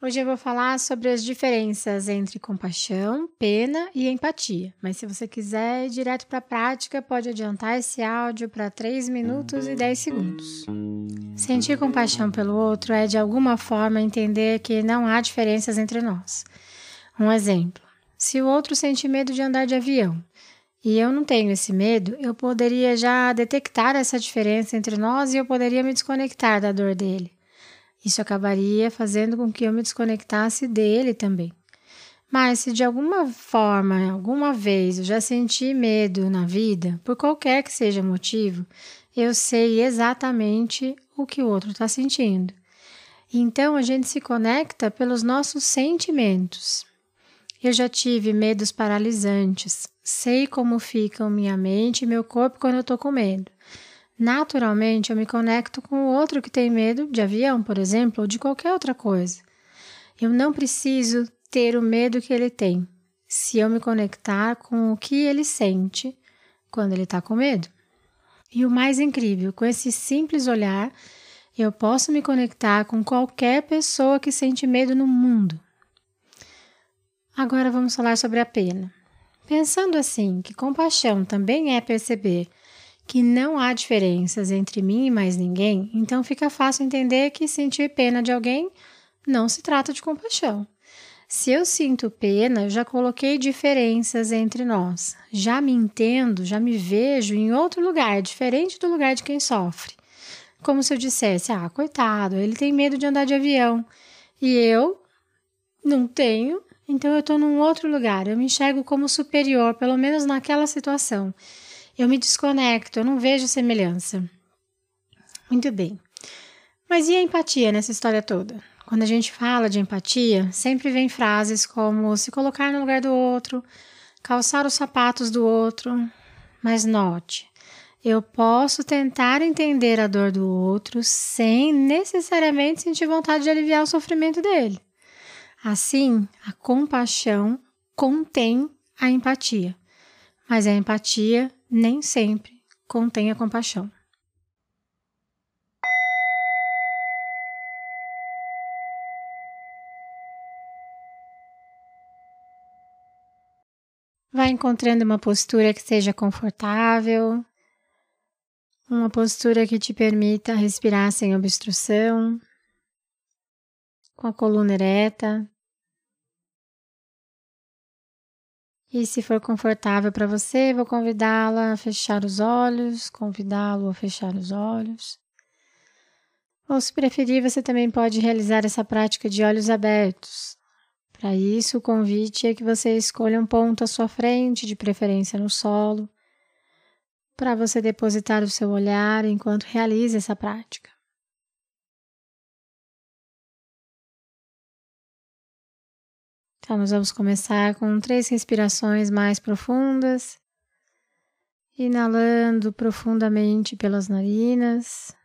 Hoje eu vou falar sobre as diferenças entre compaixão, pena e empatia. Mas se você quiser ir direto para a prática, pode adiantar esse áudio para 3 minutos e 10 segundos. Sentir compaixão pelo outro é de alguma forma entender que não há diferenças entre nós. Um exemplo: se o outro sente medo de andar de avião e eu não tenho esse medo, eu poderia já detectar essa diferença entre nós e eu poderia me desconectar da dor dele. Isso acabaria fazendo com que eu me desconectasse dele também. Mas se de alguma forma, alguma vez eu já senti medo na vida, por qualquer que seja motivo, eu sei exatamente o que o outro está sentindo. Então a gente se conecta pelos nossos sentimentos. Eu já tive medos paralisantes, sei como ficam minha mente e meu corpo quando eu estou com medo. Naturalmente, eu me conecto com o outro que tem medo de avião, por exemplo, ou de qualquer outra coisa. Eu não preciso ter o medo que ele tem, se eu me conectar com o que ele sente quando ele está com medo. E o mais incrível, com esse simples olhar, eu posso me conectar com qualquer pessoa que sente medo no mundo. Agora vamos falar sobre a pena. Pensando assim, que compaixão também é perceber que não há diferenças entre mim e mais ninguém, então fica fácil entender que sentir pena de alguém não se trata de compaixão. Se eu sinto pena, eu já coloquei diferenças entre nós. Já me entendo, já me vejo em outro lugar, diferente do lugar de quem sofre. Como se eu dissesse: ah, coitado, ele tem medo de andar de avião. E eu não tenho, então eu estou num outro lugar. Eu me enxergo como superior, pelo menos naquela situação. Eu me desconecto, eu não vejo semelhança. Muito bem. Mas e a empatia nessa história toda? Quando a gente fala de empatia, sempre vem frases como se colocar no lugar do outro, calçar os sapatos do outro. Mas note, eu posso tentar entender a dor do outro sem necessariamente sentir vontade de aliviar o sofrimento dele. Assim, a compaixão contém a empatia, mas a empatia nem sempre contém a compaixão. Vai encontrando uma postura que seja confortável, uma postura que te permita respirar sem obstrução, com a coluna ereta, E se for confortável para você, vou convidá-la a fechar os olhos, convidá-lo a fechar os olhos. Ou se preferir, você também pode realizar essa prática de olhos abertos. Para isso, o convite é que você escolha um ponto à sua frente, de preferência no solo, para você depositar o seu olhar enquanto realiza essa prática. Então, nós vamos começar com três respirações mais profundas, inalando profundamente pelas narinas,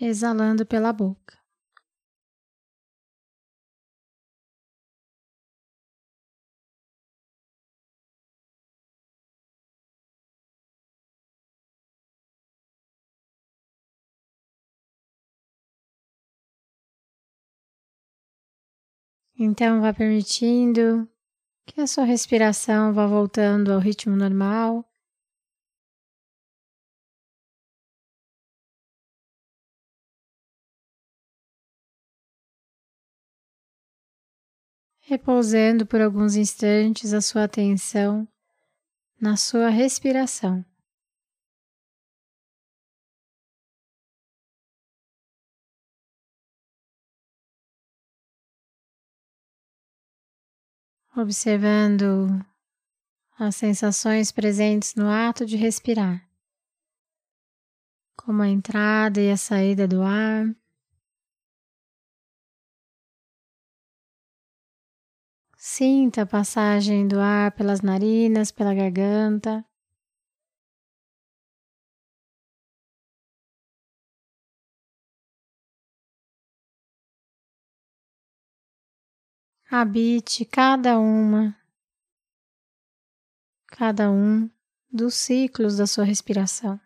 exalando pela boca. Então, vá permitindo que a sua respiração vá voltando ao ritmo normal. Repousando por alguns instantes a sua atenção na sua respiração. observando as sensações presentes no ato de respirar, como a entrada e a saída do ar. Sinta a passagem do ar pelas narinas, pela garganta. Habite cada uma, cada um dos ciclos da sua respiração.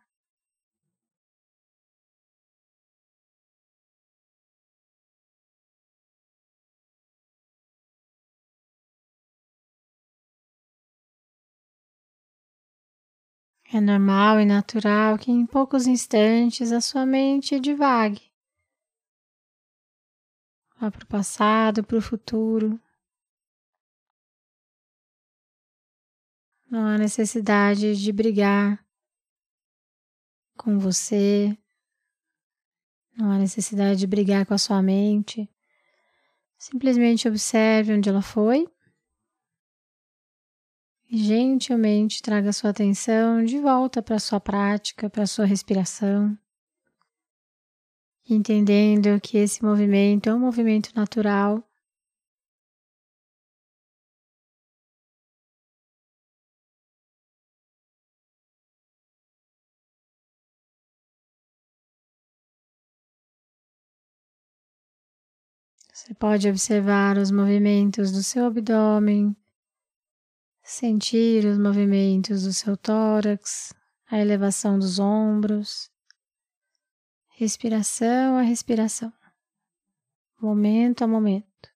É normal e natural que em poucos instantes a sua mente divague. Vá para o passado, para o futuro. Não há necessidade de brigar com você. Não há necessidade de brigar com a sua mente. Simplesmente observe onde ela foi e gentilmente traga sua atenção de volta para sua prática, para sua respiração, entendendo que esse movimento é um movimento natural. Você pode observar os movimentos do seu abdômen, sentir os movimentos do seu tórax, a elevação dos ombros, respiração a respiração, momento a momento.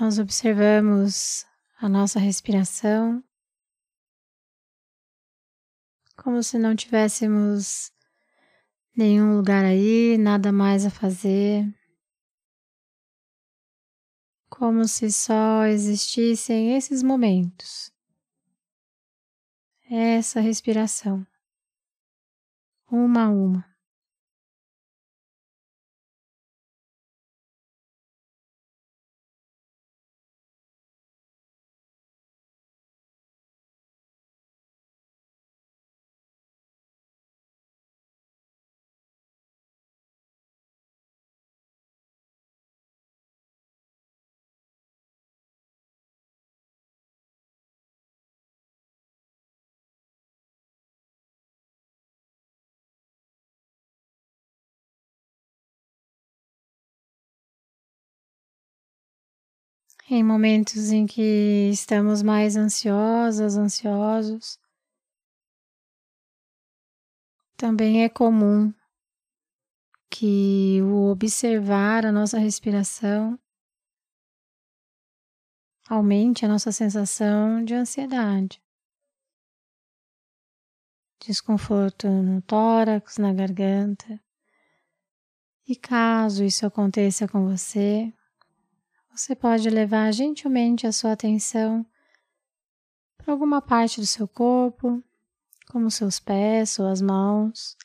Nós observamos a nossa respiração como se não tivéssemos nenhum lugar aí, nada mais a fazer, como se só existissem esses momentos, essa respiração, uma a uma. Em momentos em que estamos mais ansiosas, ansiosos, também é comum que o observar a nossa respiração aumente a nossa sensação de ansiedade, desconforto no tórax, na garganta. E caso isso aconteça com você, você pode levar gentilmente a sua atenção para alguma parte do seu corpo, como seus pés ou as mãos.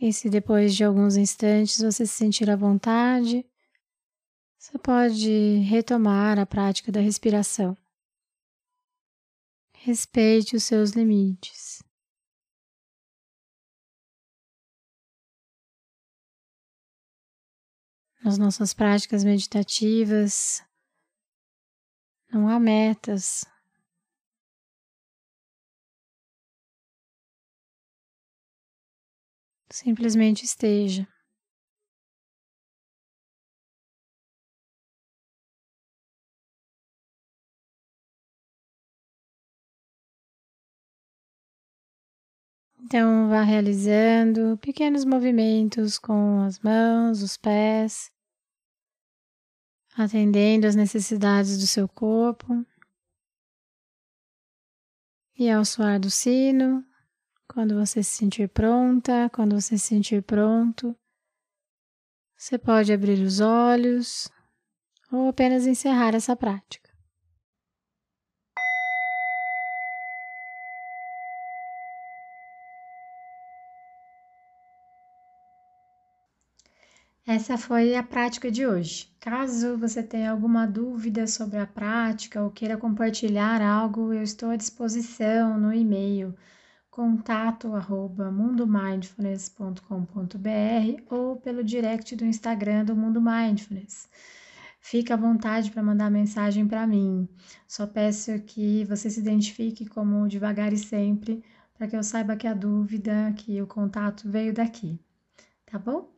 E se depois de alguns instantes você se sentir à vontade, você pode retomar a prática da respiração. Respeite os seus limites. Nas nossas práticas meditativas, não há metas. Simplesmente esteja. Então, vá realizando pequenos movimentos com as mãos, os pés, atendendo às necessidades do seu corpo. E ao soar do sino, quando você se sentir pronta, quando você se sentir pronto, você pode abrir os olhos ou apenas encerrar essa prática. Essa foi a prática de hoje. Caso você tenha alguma dúvida sobre a prática ou queira compartilhar algo, eu estou à disposição no e-mail contato@mundomindfulness.com.br ou pelo direct do Instagram do Mundo Mindfulness. Fique à vontade para mandar mensagem para mim. Só peço que você se identifique como devagar e sempre, para que eu saiba que a dúvida, que o contato veio daqui. Tá bom?